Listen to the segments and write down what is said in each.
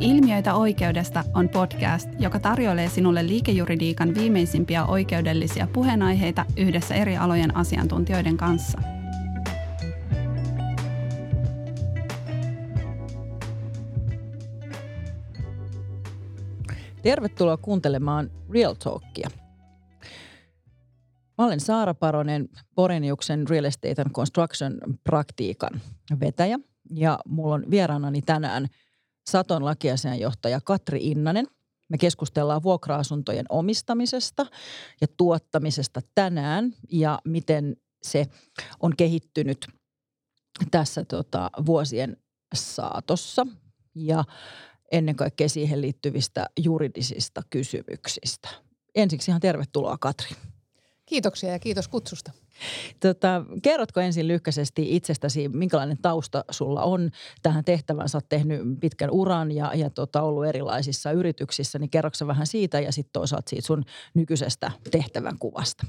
Ilmiöitä oikeudesta on podcast, joka tarjoilee sinulle liikejuridiikan viimeisimpiä oikeudellisia puheenaiheita yhdessä eri alojen asiantuntijoiden kanssa. Tervetuloa kuuntelemaan Real Talkia. Mä olen Saara Paronen, Poreniuksen Real Estate and Construction praktiikan vetäjä ja mulla on vieraanani tänään – Saton lakiasianjohtaja Katri Innanen. Me keskustellaan vuokra-asuntojen omistamisesta ja tuottamisesta tänään ja miten se on kehittynyt tässä tota, vuosien saatossa ja ennen kaikkea siihen liittyvistä juridisista kysymyksistä. Ensiksi ihan tervetuloa Katri. Kiitoksia ja kiitos kutsusta. Tota, kerrotko ensin lyhkäisesti itsestäsi, minkälainen tausta sulla on tähän tehtävään? Sä oot tehnyt pitkän uran ja, ja tota, ollut erilaisissa yrityksissä, niin kerroksä vähän siitä ja sitten toisaalta siitä sun nykyisestä tehtävän kuvasta?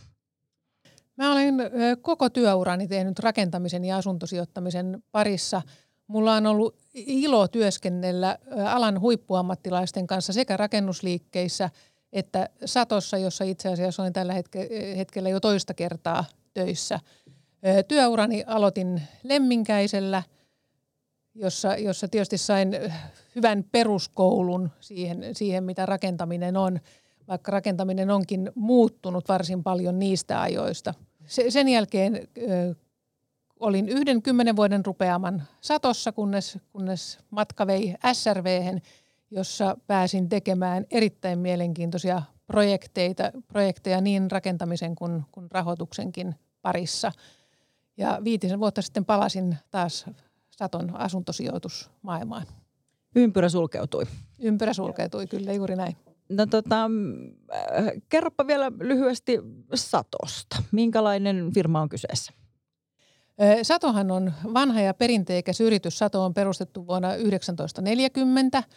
Mä olen koko työurani tehnyt rakentamisen ja asuntosijoittamisen parissa. Mulla on ollut ilo työskennellä alan huippuammattilaisten kanssa sekä rakennusliikkeissä että Satossa, jossa itse asiassa olen tällä hetkellä jo toista kertaa töissä. Työurani aloitin Lemminkäisellä, jossa, jossa tietysti sain hyvän peruskoulun siihen, siihen, mitä rakentaminen on, vaikka rakentaminen onkin muuttunut varsin paljon niistä ajoista. Se, sen jälkeen olin yhden kymmenen vuoden rupeaman Satossa, kunnes, kunnes matka vei SRVhen, jossa pääsin tekemään erittäin mielenkiintoisia projekteita, projekteja niin rakentamisen kuin, kuin rahoituksenkin parissa. Ja viitisen vuotta sitten palasin taas Saton asuntosijoitusmaailmaan. Ympyrä sulkeutui. Ympyrä sulkeutui, kyllä juuri näin. No tota, äh, kerropa vielä lyhyesti Satosta. Minkälainen firma on kyseessä? Satohan on vanha ja perinteikäs yritys. Sato on perustettu vuonna 1940 –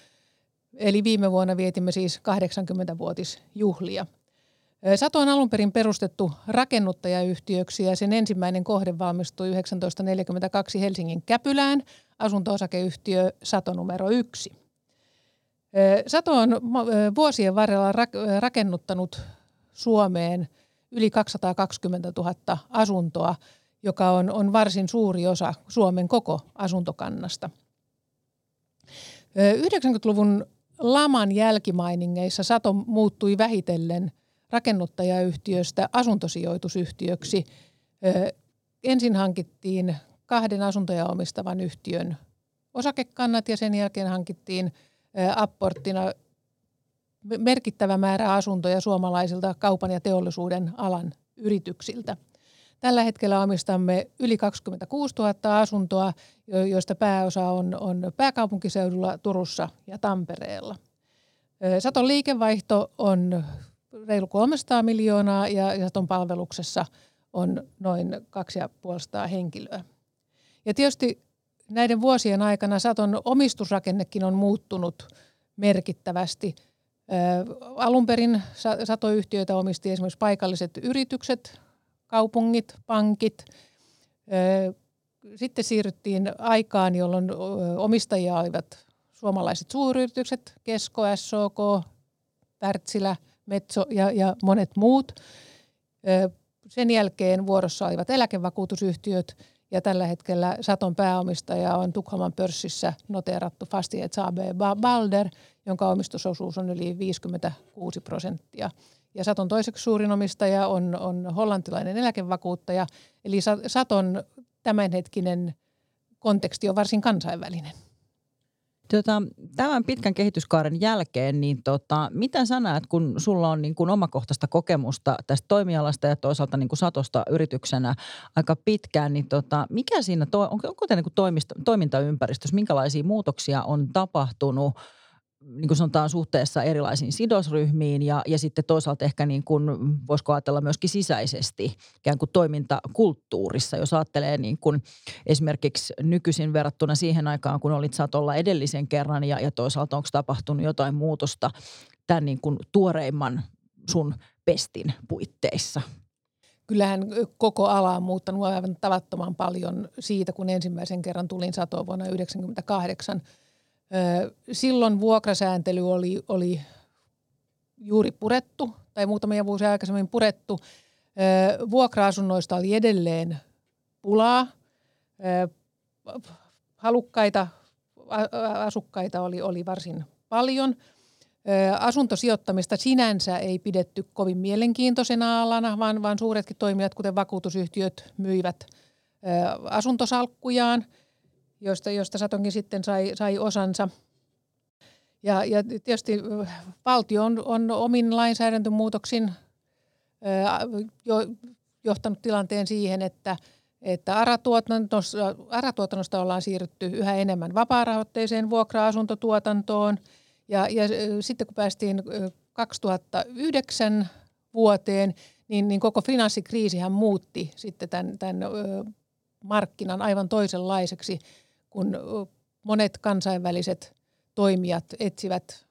Eli viime vuonna vietimme siis 80-vuotisjuhlia. Sato on alun perin perustettu rakennuttajayhtiöksi ja sen ensimmäinen kohde valmistui 1942 Helsingin Käpylään, asunto-osakeyhtiö Sato numero 1. Sato on vuosien varrella rakennuttanut Suomeen yli 220 000 asuntoa, joka on, on varsin suuri osa Suomen koko asuntokannasta. 90-luvun laman jälkimainingeissa Sato muuttui vähitellen rakennuttajayhtiöstä asuntosijoitusyhtiöksi. ensin hankittiin kahden asuntoja omistavan yhtiön osakekannat ja sen jälkeen hankittiin apporttina merkittävä määrä asuntoja suomalaisilta kaupan ja teollisuuden alan yrityksiltä. Tällä hetkellä omistamme yli 26 000 asuntoa, joista pääosa on, on pääkaupunkiseudulla, Turussa ja Tampereella. Saton liikevaihto on reilu 300 miljoonaa ja Saton palveluksessa on noin 250 henkilöä. Ja tietysti näiden vuosien aikana Saton omistusrakennekin on muuttunut merkittävästi. Alun perin Satoyhtiöitä omisti esimerkiksi paikalliset yritykset, kaupungit, pankit. Sitten siirryttiin aikaan, jolloin omistajia olivat suomalaiset suuryritykset, Kesko, SOK, Wärtsilä, Metso ja, ja monet muut. Sen jälkeen vuorossa olivat eläkevakuutusyhtiöt ja tällä hetkellä Saton pääomistaja on Tukholman pörssissä noteerattu Fastighets AB Balder, jonka omistusosuus on yli 56 prosenttia. Ja Saton toiseksi suurin omistaja on, on hollantilainen eläkevakuuttaja, eli Saton tämänhetkinen konteksti on varsin kansainvälinen. Tota, tämän pitkän kehityskaaren jälkeen, niin tota, mitä sä näet, kun sulla on niin kuin omakohtaista kokemusta tästä toimialasta ja toisaalta niin kuin Satosta yrityksenä aika pitkään, niin tota, mikä siinä, to, onko, onko te niin toimista, toimintaympäristössä, minkälaisia muutoksia on tapahtunut – niin kuin sanotaan suhteessa erilaisiin sidosryhmiin ja, ja sitten toisaalta ehkä niin kuin, voisiko ajatella myöskin sisäisesti ikään kuin toimintakulttuurissa, jos ajattelee niin kuin esimerkiksi nykyisin verrattuna siihen aikaan, kun olit Satolla edellisen kerran ja, ja toisaalta onko tapahtunut jotain muutosta tämän niin kuin tuoreimman sun pestin puitteissa? Kyllähän koko ala on muuttanut aivan tavattoman paljon siitä, kun ensimmäisen kerran tulin Satoon vuonna 1998 – Silloin vuokrasääntely oli, oli juuri purettu tai muutamia vuosia aikaisemmin purettu. Vuokra-asunnoista oli edelleen pulaa. Halukkaita asukkaita oli, oli varsin paljon. Asuntosijoittamista sinänsä ei pidetty kovin mielenkiintoisena alana, vaan, vaan suuretkin toimijat, kuten vakuutusyhtiöt, myivät asuntosalkkujaan, joista, josta Satonkin sitten sai, sai osansa. Ja, ja tietysti valtio on, on omin lainsäädäntömuutoksin jo, johtanut tilanteen siihen, että – että ARA-tuotannosta, ARA-tuotannosta ollaan siirrytty yhä enemmän vapaarahoitteiseen vuokra-asuntotuotantoon. Ja, ja sitten kun päästiin 2009 vuoteen, niin, niin koko finanssikriisihän muutti sitten tämän, tämän markkinan aivan toisenlaiseksi, kun monet kansainväliset toimijat etsivät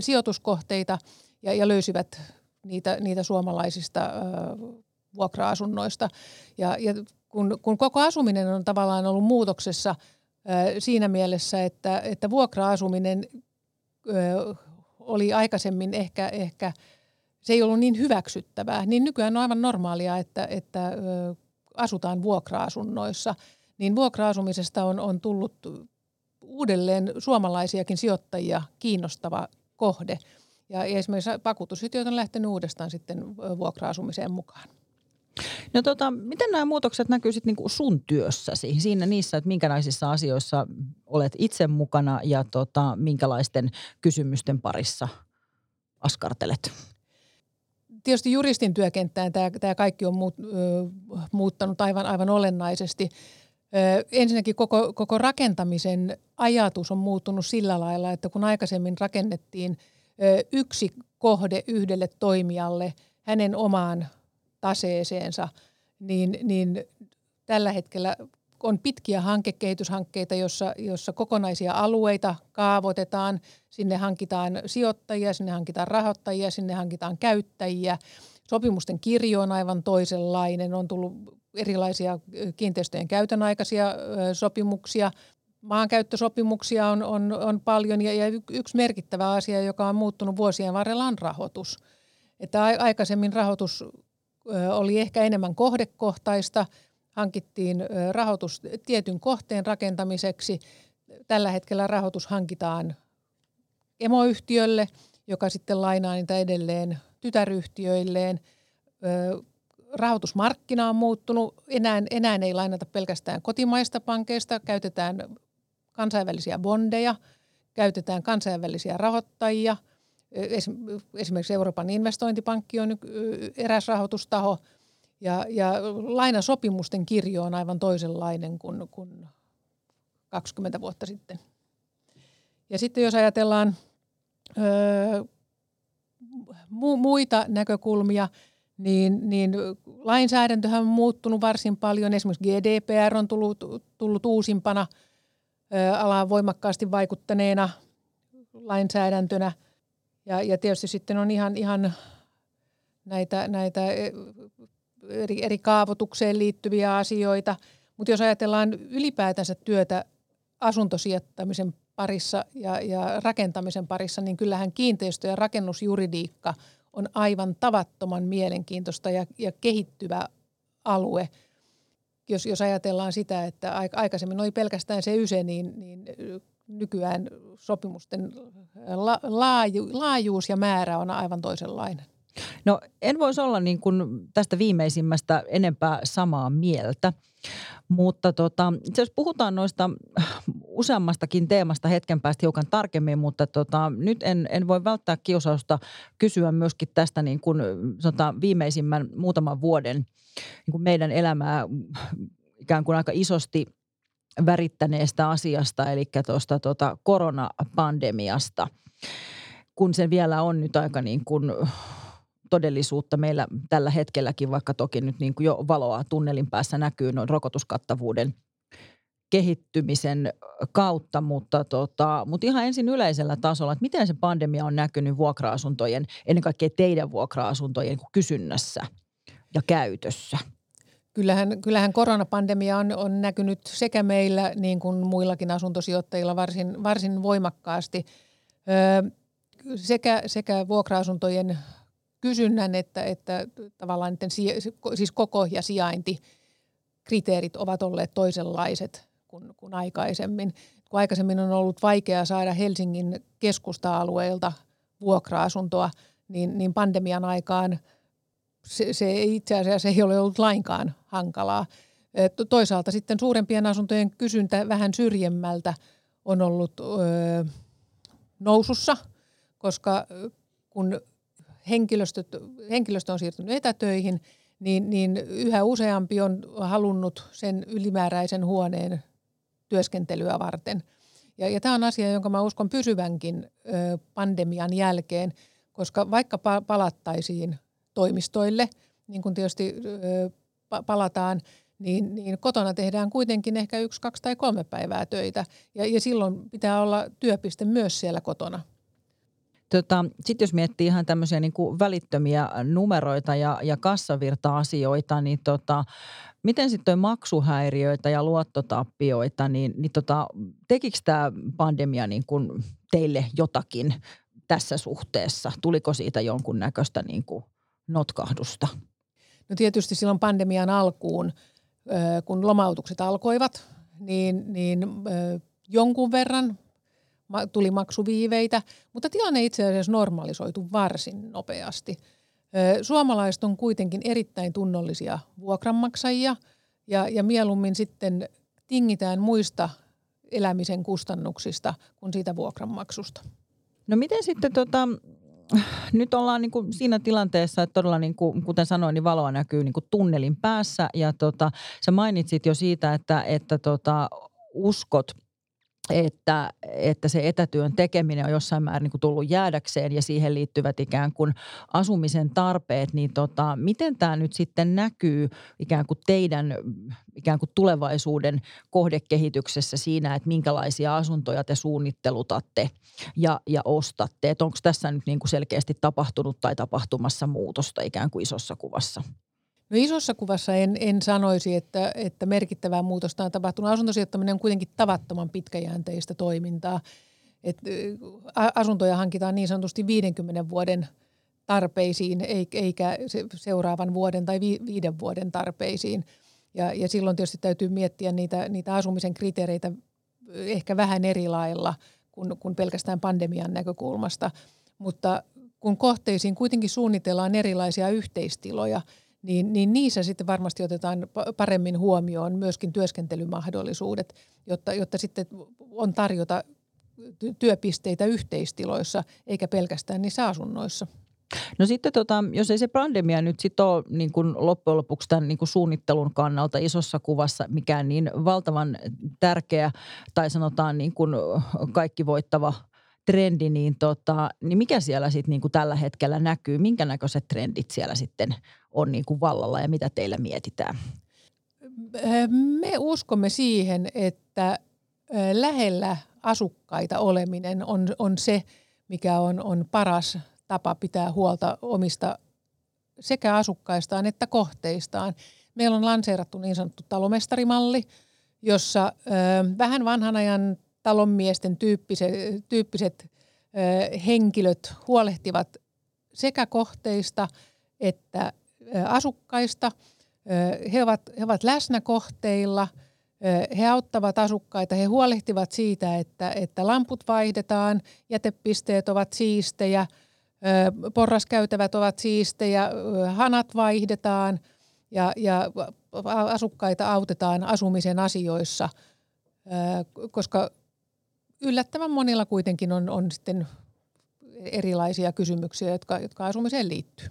sijoituskohteita ja, ja löysivät niitä, niitä suomalaisista vuokra-asunnoista. Ja, ja kun, kun koko asuminen on tavallaan ollut muutoksessa siinä mielessä, että, että vuokra-asuminen oli aikaisemmin ehkä, ehkä, se ei ollut niin hyväksyttävää, niin nykyään on aivan normaalia, että, että asutaan vuokra-asunnoissa. Niin vuokra-asumisesta on, on tullut uudelleen suomalaisiakin sijoittajia kiinnostava kohde. Ja esimerkiksi vakuutusyhtiöt on lähtenyt uudestaan sitten vuokra-asumiseen mukaan. No tota, miten nämä muutokset näkyy sitten niinku sun työssäsi, siinä niissä, että minkälaisissa asioissa olet itse mukana ja tota, minkälaisten kysymysten parissa askartelet? Tietysti juristin työkenttään tämä, tämä kaikki on muut, ö, muuttanut aivan, aivan olennaisesti. Ensinnäkin koko, koko rakentamisen ajatus on muuttunut sillä lailla, että kun aikaisemmin rakennettiin yksi kohde yhdelle toimijalle hänen omaan taseeseensa, niin, niin tällä hetkellä on pitkiä hankekehityshankkeita, jossa, jossa kokonaisia alueita kaavoitetaan. Sinne hankitaan sijoittajia, sinne hankitaan rahoittajia, sinne hankitaan käyttäjiä. Sopimusten kirjo on aivan toisenlainen. On tullut erilaisia kiinteistöjen käytön aikaisia sopimuksia. Maankäyttösopimuksia on, on, on paljon ja, ja yksi merkittävä asia, joka on muuttunut vuosien varrella, on rahoitus. Että aikaisemmin rahoitus oli ehkä enemmän kohdekohtaista. Hankittiin rahoitus tietyn kohteen rakentamiseksi. Tällä hetkellä rahoitus hankitaan emoyhtiölle, joka sitten lainaa niitä edelleen tytäryhtiöilleen. Rahoitusmarkkina on muuttunut. Enää, enää ei lainata pelkästään kotimaista pankeista, käytetään kansainvälisiä bondeja, käytetään kansainvälisiä rahoittajia – Esimerkiksi Euroopan investointipankki on eräs rahoitustaho ja, ja lainasopimusten kirjo on aivan toisenlainen kuin, kuin 20 vuotta sitten. Ja sitten jos ajatellaan ö, mu, muita näkökulmia, niin, niin lainsäädäntöhän on muuttunut varsin paljon. Esimerkiksi GDPR on tullut, tullut uusimpana alaan voimakkaasti vaikuttaneena lainsäädäntönä – ja, ja tietysti sitten on ihan, ihan näitä, näitä eri, eri kaavoitukseen liittyviä asioita. Mutta jos ajatellaan ylipäätänsä työtä asuntosijoittamisen parissa ja, ja rakentamisen parissa, niin kyllähän kiinteistö- ja rakennusjuridiikka on aivan tavattoman mielenkiintoista ja, ja kehittyvä alue. Jos, jos ajatellaan sitä, että aikaisemmin oli pelkästään se YSE, niin, niin nykyään sopimusten la, laaju, laajuus ja määrä on aivan toisenlainen. No en voisi olla niin kuin tästä viimeisimmästä enempää samaa mieltä, mutta tota, jos puhutaan noista useammastakin teemasta hetken päästä hiukan tarkemmin, mutta tota, nyt en, en voi välttää kiusausta kysyä myöskin tästä niin kuin, sanotaan, viimeisimmän muutaman vuoden niin kuin meidän elämää ikään kuin aika isosti värittäneestä asiasta, eli tuosta tuota koronapandemiasta, kun se vielä on nyt aika niin kuin todellisuutta meillä tällä hetkelläkin, vaikka toki nyt niin kuin jo valoa tunnelin päässä näkyy noin rokotuskattavuuden kehittymisen kautta, mutta, tota, mutta ihan ensin yleisellä tasolla, että miten se pandemia on näkynyt vuokra-asuntojen, ennen kaikkea teidän vuokra-asuntojen kysynnässä ja käytössä? kyllähän, kyllähän koronapandemia on, on näkynyt sekä meillä niin kuin muillakin asuntosijoittajilla varsin, varsin voimakkaasti. Öö, sekä, sekä vuokra-asuntojen kysynnän että, että tavallaan niiden, siis koko ja sijainti kriteerit ovat olleet toisenlaiset kuin, kuin aikaisemmin. Kun aikaisemmin on ollut vaikea saada Helsingin keskusta-alueilta vuokra-asuntoa, niin, niin pandemian aikaan se, se itse asiassa ei ole ollut lainkaan hankalaa. Toisaalta sitten suurempien asuntojen kysyntä vähän syrjemmältä on ollut öö, nousussa, koska kun henkilöstöt, henkilöstö on siirtynyt etätöihin, niin, niin yhä useampi on halunnut sen ylimääräisen huoneen työskentelyä varten. Ja, ja tämä on asia, jonka mä uskon pysyvänkin ö, pandemian jälkeen, koska vaikka palattaisiin toimistoille, niin kuin tietysti ö, palataan, niin, niin kotona tehdään kuitenkin ehkä yksi, kaksi tai kolme päivää töitä. Ja, ja silloin pitää olla työpiste myös siellä kotona. Tota, Sitten jos miettii ihan tämmöisiä niin kuin välittömiä numeroita ja, ja kassavirta-asioita, niin tota, miten sitten maksuhäiriöitä ja luottotappioita, niin, niin tota, tekikö tämä pandemia niin kuin teille jotakin tässä suhteessa? Tuliko siitä jonkunnäköistä niin kuin notkahdusta? No tietysti silloin pandemian alkuun, kun lomautukset alkoivat, niin, niin jonkun verran tuli maksuviiveitä, mutta tilanne itse asiassa normalisoitu varsin nopeasti. Suomalaiset on kuitenkin erittäin tunnollisia vuokranmaksajia ja, ja mieluummin sitten tingitään muista elämisen kustannuksista kuin siitä vuokranmaksusta. No miten sitten tota, nyt ollaan niin kuin siinä tilanteessa, että todella niin kuin, kuten sanoin, niin valoa näkyy niin kuin tunnelin päässä ja tota, sä mainitsit jo siitä, että, että tota, uskot – että, että se etätyön tekeminen on jossain määrin niin kuin tullut jäädäkseen ja siihen liittyvät ikään kuin asumisen tarpeet, niin tota, miten tämä nyt sitten näkyy ikään kuin teidän ikään kuin tulevaisuuden kohdekehityksessä siinä, että minkälaisia asuntoja te suunnittelutatte ja, ja ostatte? Että onko tässä nyt niin kuin selkeästi tapahtunut tai tapahtumassa muutosta ikään kuin isossa kuvassa? No isossa kuvassa en, en sanoisi, että, että merkittävää muutosta on tapahtunut. Asuntosijoittaminen on kuitenkin tavattoman pitkäjänteistä toimintaa. Et asuntoja hankitaan niin sanotusti 50 vuoden tarpeisiin, eikä seuraavan vuoden tai viiden vuoden tarpeisiin. Ja, ja silloin tietysti täytyy miettiä niitä, niitä asumisen kriteereitä ehkä vähän eri lailla kuin, kuin pelkästään pandemian näkökulmasta. Mutta kun kohteisiin kuitenkin suunnitellaan erilaisia yhteistiloja – niin, niin niissä sitten varmasti otetaan paremmin huomioon myöskin työskentelymahdollisuudet, jotta, jotta sitten on tarjota työpisteitä yhteistiloissa eikä pelkästään niissä asunnoissa. No sitten tota, jos ei se pandemia nyt sitten ole niin kuin loppujen lopuksi tämän niin kuin suunnittelun kannalta isossa kuvassa mikään niin valtavan tärkeä tai sanotaan niin kuin kaikki voittava trendi, niin, tota, niin mikä siellä sitten niin tällä hetkellä näkyy? Minkä näköiset trendit siellä sitten on niin kuin vallalla ja mitä teillä mietitään? Me uskomme siihen, että lähellä asukkaita oleminen on, on se, mikä on, on paras tapa pitää huolta omista sekä asukkaistaan että kohteistaan. Meillä on lanseerattu niin sanottu talomestarimalli, jossa ö, vähän vanhan ajan talonmiesten tyyppiset, tyyppiset ö, henkilöt huolehtivat sekä kohteista että asukkaista. He ovat, he ovat läsnä kohteilla, he auttavat asukkaita, he huolehtivat siitä, että, että lamput vaihdetaan, jätepisteet ovat siistejä, porraskäytävät ovat siistejä, hanat vaihdetaan ja, ja asukkaita autetaan asumisen asioissa, koska yllättävän monilla kuitenkin on, on sitten erilaisia kysymyksiä, jotka, jotka asumiseen liittyy.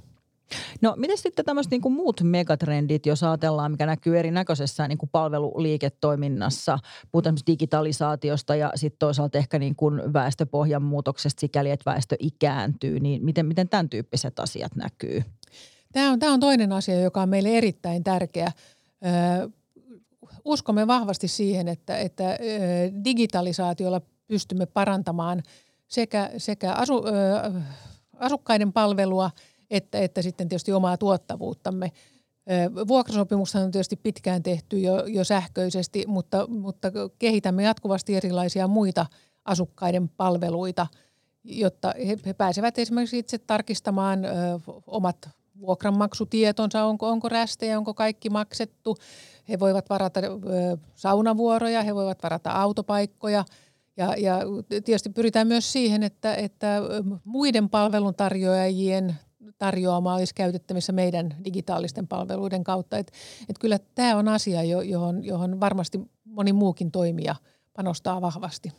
No miten sitten tämmöiset niin muut megatrendit, jos ajatellaan, mikä näkyy erinäköisessä niin kuin palveluliiketoiminnassa, puhutaan digitalisaatiosta ja sitten toisaalta ehkä niin kuin väestöpohjan muutoksesta sikäli, että väestö ikääntyy, niin miten, miten tämän tyyppiset asiat näkyy? Tämä on, tämä on toinen asia, joka on meille erittäin tärkeä. Ö, uskomme vahvasti siihen, että, että ö, digitalisaatiolla pystymme parantamaan sekä, sekä asu, ö, asukkaiden palvelua – että, että sitten tietysti omaa tuottavuuttamme. Vuokrasopimusta on tietysti pitkään tehty jo, jo sähköisesti, mutta, mutta kehitämme jatkuvasti erilaisia muita asukkaiden palveluita, jotta he, he pääsevät esimerkiksi itse tarkistamaan ö, omat vuokranmaksutietonsa, onko, onko rästejä, onko kaikki maksettu. He voivat varata ö, saunavuoroja, he voivat varata autopaikkoja – ja, ja tietysti pyritään myös siihen, että, että muiden palveluntarjoajien tarjoama olisi käytettävissä meidän digitaalisten palveluiden kautta. Et, et kyllä tämä on asia, johon, johon varmasti moni muukin toimija panostaa vahvasti.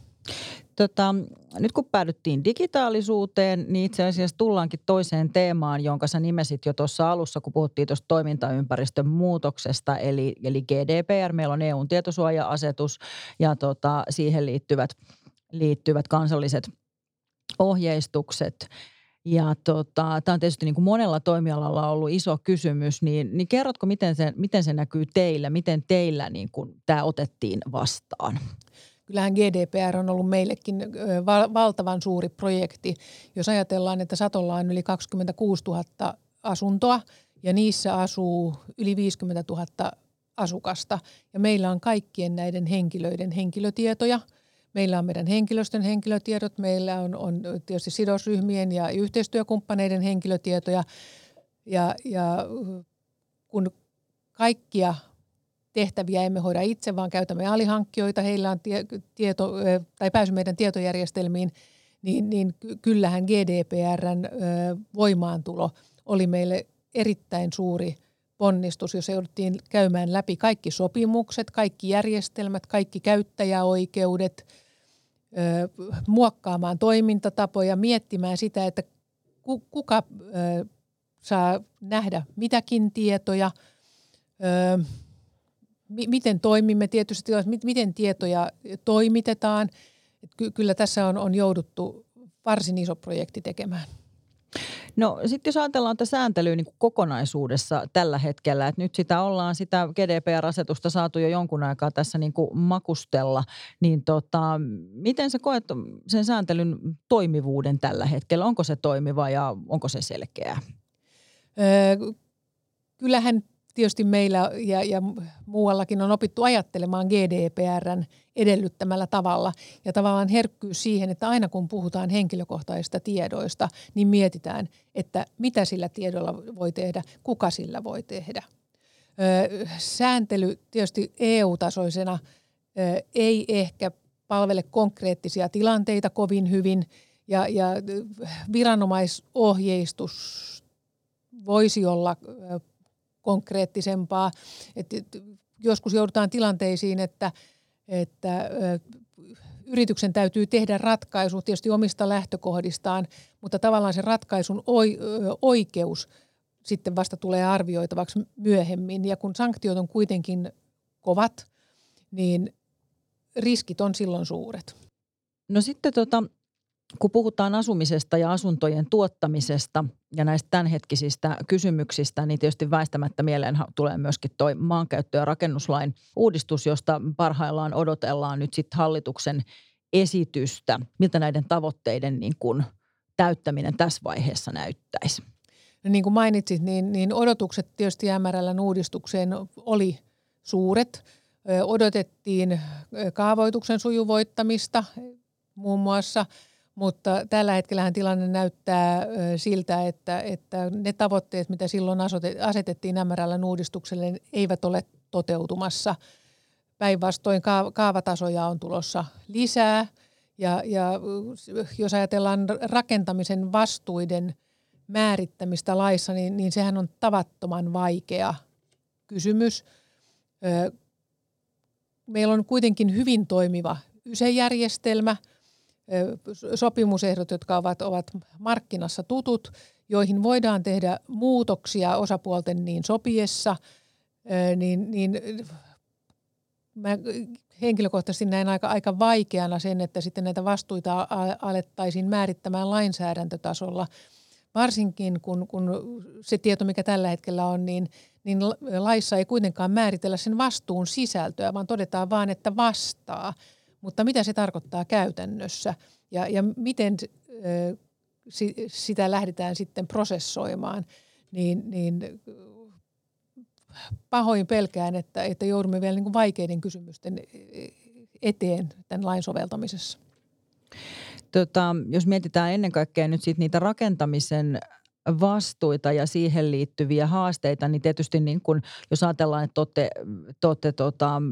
Tota, nyt kun päädyttiin digitaalisuuteen, niin itse asiassa tullaankin toiseen teemaan, jonka sä nimesit jo tuossa alussa, kun puhuttiin tuosta toimintaympäristön muutoksesta, eli, eli GDPR. Meillä on EUn tietosuoja-asetus ja tota, siihen liittyvät, liittyvät kansalliset ohjeistukset. Ja tota, tämä on tietysti niin kuin monella toimialalla ollut iso kysymys, niin, niin kerrotko, miten se, miten se näkyy teillä, miten teillä niin kuin tämä otettiin vastaan? Kyllähän GDPR on ollut meillekin valtavan suuri projekti. Jos ajatellaan, että Satolla on yli 26 000 asuntoa ja niissä asuu yli 50 000 asukasta ja meillä on kaikkien näiden henkilöiden henkilötietoja – Meillä on meidän henkilöstön henkilötiedot, meillä on, on tietysti sidosryhmien ja yhteistyökumppaneiden henkilötietoja. Ja, ja kun kaikkia tehtäviä emme hoida itse, vaan käytämme alihankkijoita, heillä on tie, tieto, tai pääsy meidän tietojärjestelmiin, niin, niin kyllähän GDPRn voimaantulo oli meille erittäin suuri ponnistus, jos jouduttiin käymään läpi kaikki sopimukset, kaikki järjestelmät, kaikki käyttäjäoikeudet – muokkaamaan toimintatapoja, miettimään sitä, että kuka saa nähdä mitäkin tietoja, miten toimimme tietysti, miten tietoja toimitetaan. Kyllä tässä on, on jouduttu varsin iso projekti tekemään. No sitten jos ajatellaan tätä sääntelyä niin kuin kokonaisuudessa tällä hetkellä, että nyt sitä ollaan sitä GDPR-asetusta saatu jo jonkun aikaa tässä niin kuin makustella, niin tota, miten sä koet sen sääntelyn toimivuuden tällä hetkellä? Onko se toimiva ja onko se selkeää? Öö, kyllähän tietysti meillä ja, ja muuallakin on opittu ajattelemaan GDPRn edellyttämällä tavalla. Ja tavallaan herkkyys siihen, että aina kun puhutaan henkilökohtaisista tiedoista, niin mietitään, että mitä sillä tiedolla voi tehdä, kuka sillä voi tehdä. Ö, sääntely tietysti EU-tasoisena ö, ei ehkä palvele konkreettisia tilanteita kovin hyvin ja, ja viranomaisohjeistus voisi olla konkreettisempaa. Et joskus joudutaan tilanteisiin, että, että yrityksen täytyy tehdä ratkaisu tietysti omista lähtökohdistaan, mutta tavallaan se ratkaisun oikeus sitten vasta tulee arvioitavaksi myöhemmin. Ja kun sanktiot on kuitenkin kovat, niin riskit on silloin suuret. No sitten tota, kun puhutaan asumisesta ja asuntojen tuottamisesta ja näistä tämänhetkisistä kysymyksistä, niin tietysti väistämättä mieleen tulee myöskin tuo maankäyttö- ja rakennuslain uudistus, josta parhaillaan odotellaan nyt sitten hallituksen esitystä, miltä näiden tavoitteiden niin kuin täyttäminen tässä vaiheessa näyttäisi. No niin kuin mainitsit, niin, niin odotukset tietysti MRLn uudistukseen oli suuret. Odotettiin kaavoituksen sujuvoittamista muun muassa – mutta tällä hetkellä tilanne näyttää siltä, että, että ne tavoitteet, mitä silloin asetettiin MRLn uudistukselle, eivät ole toteutumassa. Päinvastoin kaavatasoja on tulossa lisää ja, ja jos ajatellaan rakentamisen vastuiden määrittämistä laissa, niin, niin sehän on tavattoman vaikea kysymys. Meillä on kuitenkin hyvin toimiva YSE-järjestelmä – sopimusehdot, jotka ovat, ovat markkinassa tutut, joihin voidaan tehdä muutoksia osapuolten niin sopiessa, niin, niin mä henkilökohtaisesti näen aika, aika vaikeana sen, että sitten näitä vastuita alettaisiin määrittämään lainsäädäntötasolla. Varsinkin kun, kun se tieto, mikä tällä hetkellä on, niin, niin laissa ei kuitenkaan määritellä sen vastuun sisältöä, vaan todetaan vaan, että vastaa – mutta mitä se tarkoittaa käytännössä ja, ja miten ö, si, sitä lähdetään sitten prosessoimaan, niin, niin pahoin pelkään, että, että joudumme vielä niin vaikeiden kysymysten eteen tämän lain soveltamisessa. Tota, jos mietitään ennen kaikkea nyt sit niitä rakentamisen vastuita ja siihen liittyviä haasteita, niin tietysti niin kun, jos ajatellaan, että te olette tota,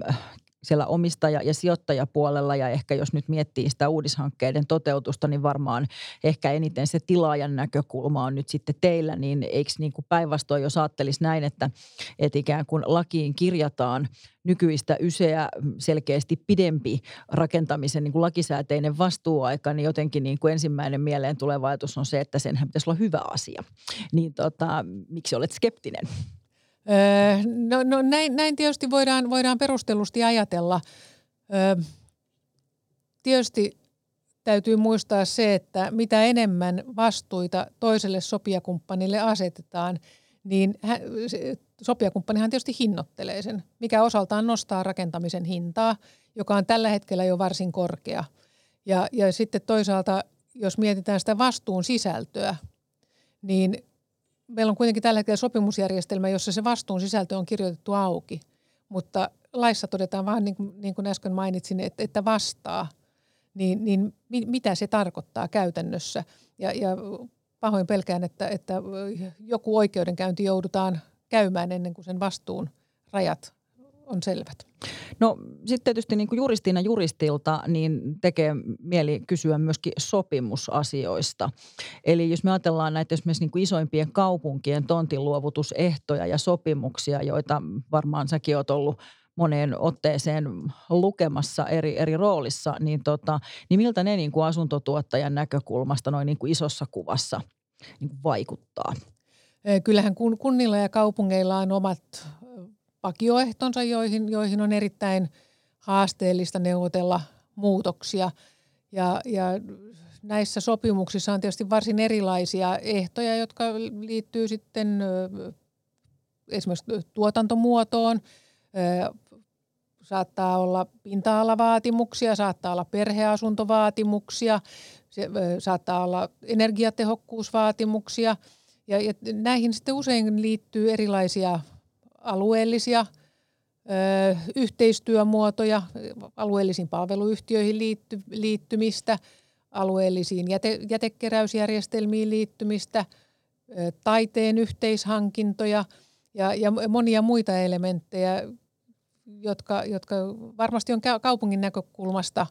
siellä omistaja- ja sijoittajapuolella ja ehkä jos nyt miettii sitä uudishankkeiden toteutusta, niin varmaan ehkä eniten se tilaajan näkökulma on nyt sitten teillä, niin eikö niin kuin päinvastoin, jos ajattelisi näin, että, että ikään kuin lakiin kirjataan nykyistä yseä selkeästi pidempi rakentamisen niin kuin lakisääteinen vastuuaika, niin jotenkin niin kuin ensimmäinen mieleen tuleva ajatus on se, että senhän pitäisi olla hyvä asia. Niin tota, miksi olet skeptinen? Öö, no, no näin, näin tietysti voidaan, voidaan perustellusti ajatella. Öö, tietysti täytyy muistaa se, että mitä enemmän vastuita toiselle sopijakumppanille asetetaan, niin sopijakumppanihan tietysti hinnoittelee sen, mikä osaltaan nostaa rakentamisen hintaa, joka on tällä hetkellä jo varsin korkea. Ja, ja sitten toisaalta, jos mietitään sitä vastuun sisältöä, niin meillä on kuitenkin tällä hetkellä sopimusjärjestelmä, jossa se vastuun sisältö on kirjoitettu auki, mutta laissa todetaan vaan niin kuin, niin kuin äsken mainitsin, että, että vastaa, niin, niin mitä se tarkoittaa käytännössä. Ja, ja pahoin pelkään, että, että joku oikeudenkäynti joudutaan käymään ennen kuin sen vastuun rajat on selvät. No sitten tietysti niin kuin juristina juristilta niin tekee mieli kysyä myöskin sopimusasioista. Eli jos me ajatellaan näitä esimerkiksi niin kuin isoimpien kaupunkien tontinluovutusehtoja ja sopimuksia, joita varmaan säkin oot ollut moneen otteeseen lukemassa eri, eri roolissa, niin, tota, niin miltä ne niin kuin asuntotuottajan näkökulmasta noin niin kuin isossa kuvassa niin kuin vaikuttaa? Kyllähän kunnilla ja kaupungeilla on omat vakioehtonsa, joihin, joihin on erittäin haasteellista neuvotella muutoksia. Ja, ja näissä sopimuksissa on tietysti varsin erilaisia ehtoja, jotka liittyy sitten esimerkiksi tuotantomuotoon. Saattaa olla pinta-alavaatimuksia, saattaa olla perheasuntovaatimuksia, se, saattaa olla energiatehokkuusvaatimuksia. Ja, ja näihin sitten usein liittyy erilaisia alueellisia ö, yhteistyömuotoja, alueellisiin palveluyhtiöihin liitty, liittymistä, alueellisiin jäte, jätekeräysjärjestelmiin liittymistä, ö, taiteen yhteishankintoja ja, ja monia muita elementtejä, jotka, jotka varmasti on kaupungin näkökulmasta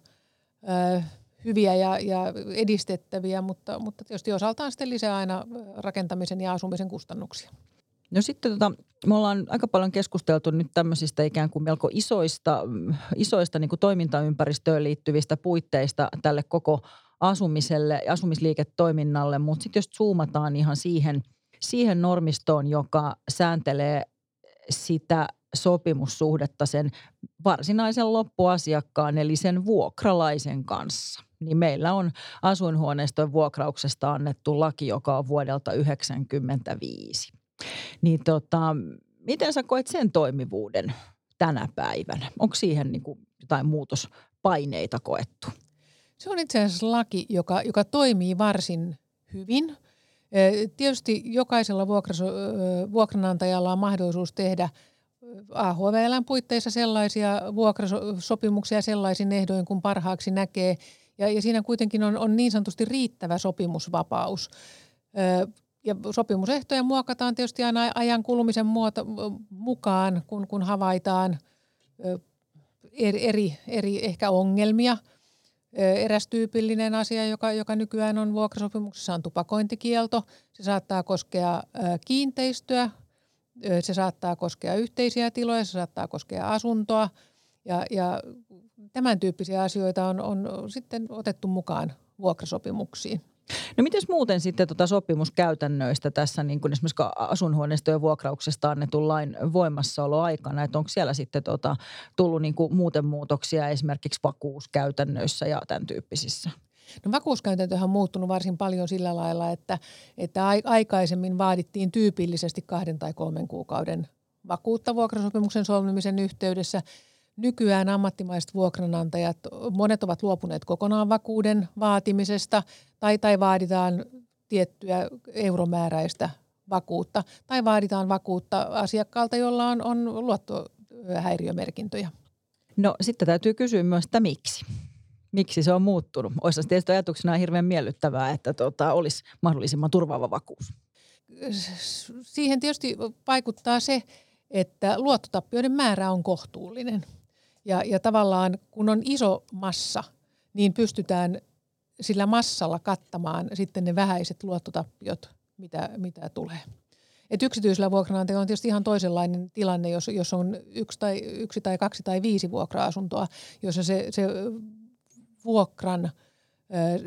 ö, hyviä ja, ja edistettäviä, mutta, mutta tietysti osaltaan sitten lisää aina rakentamisen ja asumisen kustannuksia. No sitten tota, me ollaan aika paljon keskusteltu nyt tämmöisistä ikään kuin melko isoista, isoista niin kuin toimintaympäristöön liittyvistä puitteista tälle koko asumiselle asumisliiketoiminnalle, mutta sitten jos zoomataan ihan siihen, siihen normistoon, joka sääntelee sitä sopimussuhdetta sen varsinaisen loppuasiakkaan eli sen vuokralaisen kanssa. Niin meillä on asuinhuoneiston vuokrauksesta annettu laki, joka on vuodelta 1995. Niin tota, miten sä koet sen toimivuuden tänä päivänä? Onko siihen niin kuin jotain muutospaineita koettu? Se on itse asiassa laki, joka, joka toimii varsin hyvin. Tietysti jokaisella vuokranantajalla on mahdollisuus tehdä AHVLn puitteissa sellaisia vuokrasopimuksia sellaisin ehdoin, kun parhaaksi näkee. Ja, ja siinä kuitenkin on, on niin sanotusti riittävä sopimusvapaus ja sopimusehtoja muokataan tietysti aina ajan kulumisen muoto, mukaan, kun, kun havaitaan eri, eri, ehkä ongelmia. Eräs tyypillinen asia, joka, joka nykyään on vuokrasopimuksessa, on tupakointikielto. Se saattaa koskea kiinteistöä, se saattaa koskea yhteisiä tiloja, se saattaa koskea asuntoa. Ja, ja tämän tyyppisiä asioita on, on sitten otettu mukaan vuokrasopimuksiin. No miten muuten sitten tuota sopimuskäytännöistä tässä niin kuin esimerkiksi asunhuoneistojen vuokrauksesta annetun lain voimassaoloaikana, että onko siellä sitten tuota, tullut niin kuin muuten muutoksia esimerkiksi vakuuskäytännöissä ja tämän tyyppisissä? No vakuuskäytäntöhän on muuttunut varsin paljon sillä lailla, että, että aikaisemmin vaadittiin tyypillisesti kahden tai kolmen kuukauden vakuutta vuokrasopimuksen solmimisen yhteydessä – Nykyään ammattimaiset vuokranantajat, monet ovat luopuneet kokonaan vakuuden vaatimisesta tai, tai vaaditaan tiettyä euromääräistä vakuutta tai vaaditaan vakuutta asiakkaalta, jolla on, on luottohäiriömerkintöjä. No sitten täytyy kysyä myös, että miksi? Miksi se on muuttunut? Olisi tietysti ajatuksena hirveän miellyttävää, että tota, olisi mahdollisimman turvaava vakuus. Siihen tietysti vaikuttaa se, että luottotappioiden määrä on kohtuullinen. Ja, ja tavallaan kun on iso massa, niin pystytään sillä massalla kattamaan sitten ne vähäiset luottotappiot, mitä, mitä tulee. Et yksityisellä vuokranantajalla on tietysti ihan toisenlainen tilanne, jos, jos on yksi tai, yksi tai kaksi tai viisi vuokra-asuntoa, jossa se, se vuokran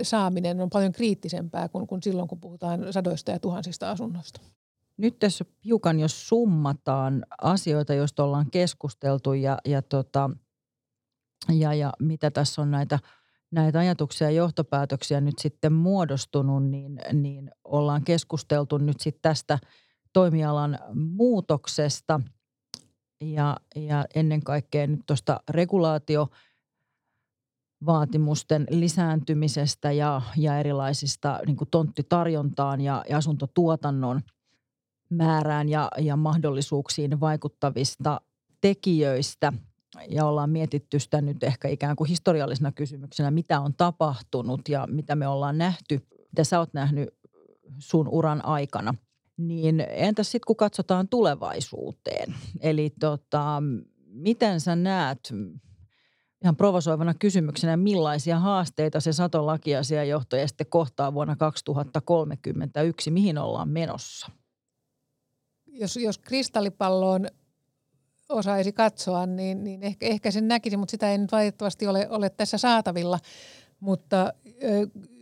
saaminen on paljon kriittisempää kuin, kuin silloin, kun puhutaan sadoista ja tuhansista asunnoista. Nyt tässä hiukan, jos summataan asioita, joista ollaan keskusteltu ja, ja, tota, ja, ja mitä tässä on näitä, näitä ajatuksia ja johtopäätöksiä nyt sitten muodostunut, niin, niin ollaan keskusteltu nyt sitten tästä toimialan muutoksesta ja, ja ennen kaikkea nyt tuosta regulaatio vaatimusten lisääntymisestä ja, ja erilaisista niin tonttitarjontaan ja, ja asuntotuotannon – määrään ja, ja mahdollisuuksiin vaikuttavista tekijöistä. Ja ollaan mietitty sitä nyt ehkä ikään kuin historiallisena kysymyksenä, mitä on tapahtunut ja mitä me ollaan nähty, mitä sä oot nähnyt sun uran aikana. Niin entäs sitten kun katsotaan tulevaisuuteen? Eli tota, miten sä näet ihan provosoivana kysymyksenä, millaisia haasteita se Saton lakiasiajohtaja sitten kohtaa vuonna 2031, mihin ollaan menossa? jos, jos kristallipalloon osaisi katsoa, niin, niin ehkä, ehkä sen näkisi, mutta sitä ei nyt valitettavasti ole, ole tässä saatavilla. Mutta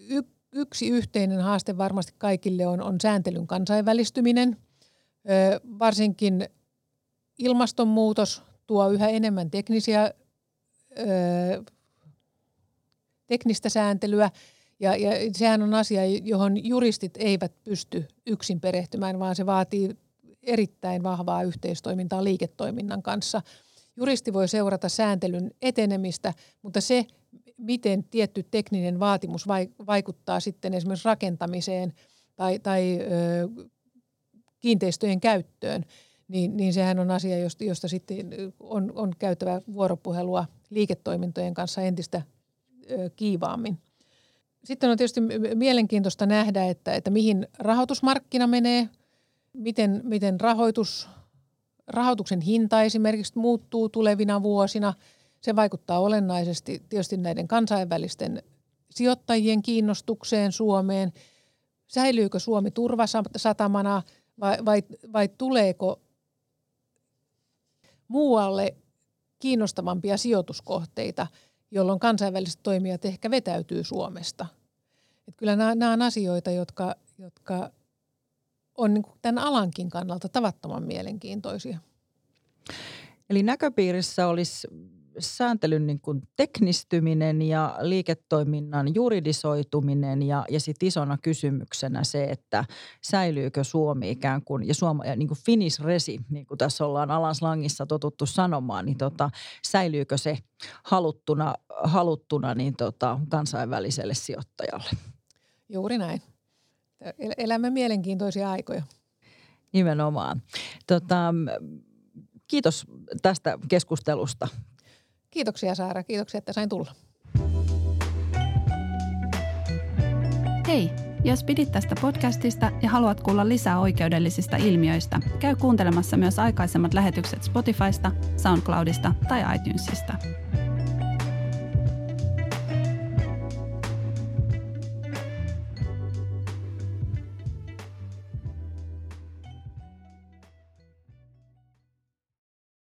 y, yksi yhteinen haaste varmasti kaikille on, on sääntelyn kansainvälistyminen. Ö, varsinkin ilmastonmuutos tuo yhä enemmän teknisiä, ö, teknistä sääntelyä. Ja, ja sehän on asia, johon juristit eivät pysty yksin perehtymään, vaan se vaatii erittäin vahvaa yhteistoimintaa liiketoiminnan kanssa. Juristi voi seurata sääntelyn etenemistä, mutta se, miten tietty tekninen vaatimus vaikuttaa sitten esimerkiksi rakentamiseen tai, tai ö, kiinteistöjen käyttöön, niin, niin sehän on asia, josta, josta sitten on, on käytävä vuoropuhelua liiketoimintojen kanssa entistä ö, kiivaammin. Sitten on tietysti mielenkiintoista nähdä, että, että mihin rahoitusmarkkina menee – miten, miten rahoitus, rahoituksen hinta esimerkiksi muuttuu tulevina vuosina. Se vaikuttaa olennaisesti tietysti näiden kansainvälisten sijoittajien kiinnostukseen Suomeen. Säilyykö Suomi turvasatamana vai, vai, vai tuleeko muualle kiinnostavampia sijoituskohteita, jolloin kansainväliset toimijat ehkä vetäytyy Suomesta. Et kyllä nämä, nämä on asioita, jotka, jotka on niin kuin tämän alankin kannalta tavattoman mielenkiintoisia. Eli näköpiirissä olisi sääntelyn niin kuin teknistyminen ja liiketoiminnan juridisoituminen ja, ja sitten isona kysymyksenä se, että säilyykö Suomi ikään kuin, ja, Suoma, ja niin kuin Finnish resi, niin kuin tässä ollaan alan slangissa totuttu sanomaan, niin tota, säilyykö se haluttuna, haluttuna niin tota, kansainväliselle sijoittajalle? Juuri näin elämme mielenkiintoisia aikoja. Nimenomaan. Tota, kiitos tästä keskustelusta. Kiitoksia Saara, kiitoksia, että sain tulla. Hei, jos pidit tästä podcastista ja haluat kuulla lisää oikeudellisista ilmiöistä, käy kuuntelemassa myös aikaisemmat lähetykset Spotifysta, SoundCloudista tai iTunesista.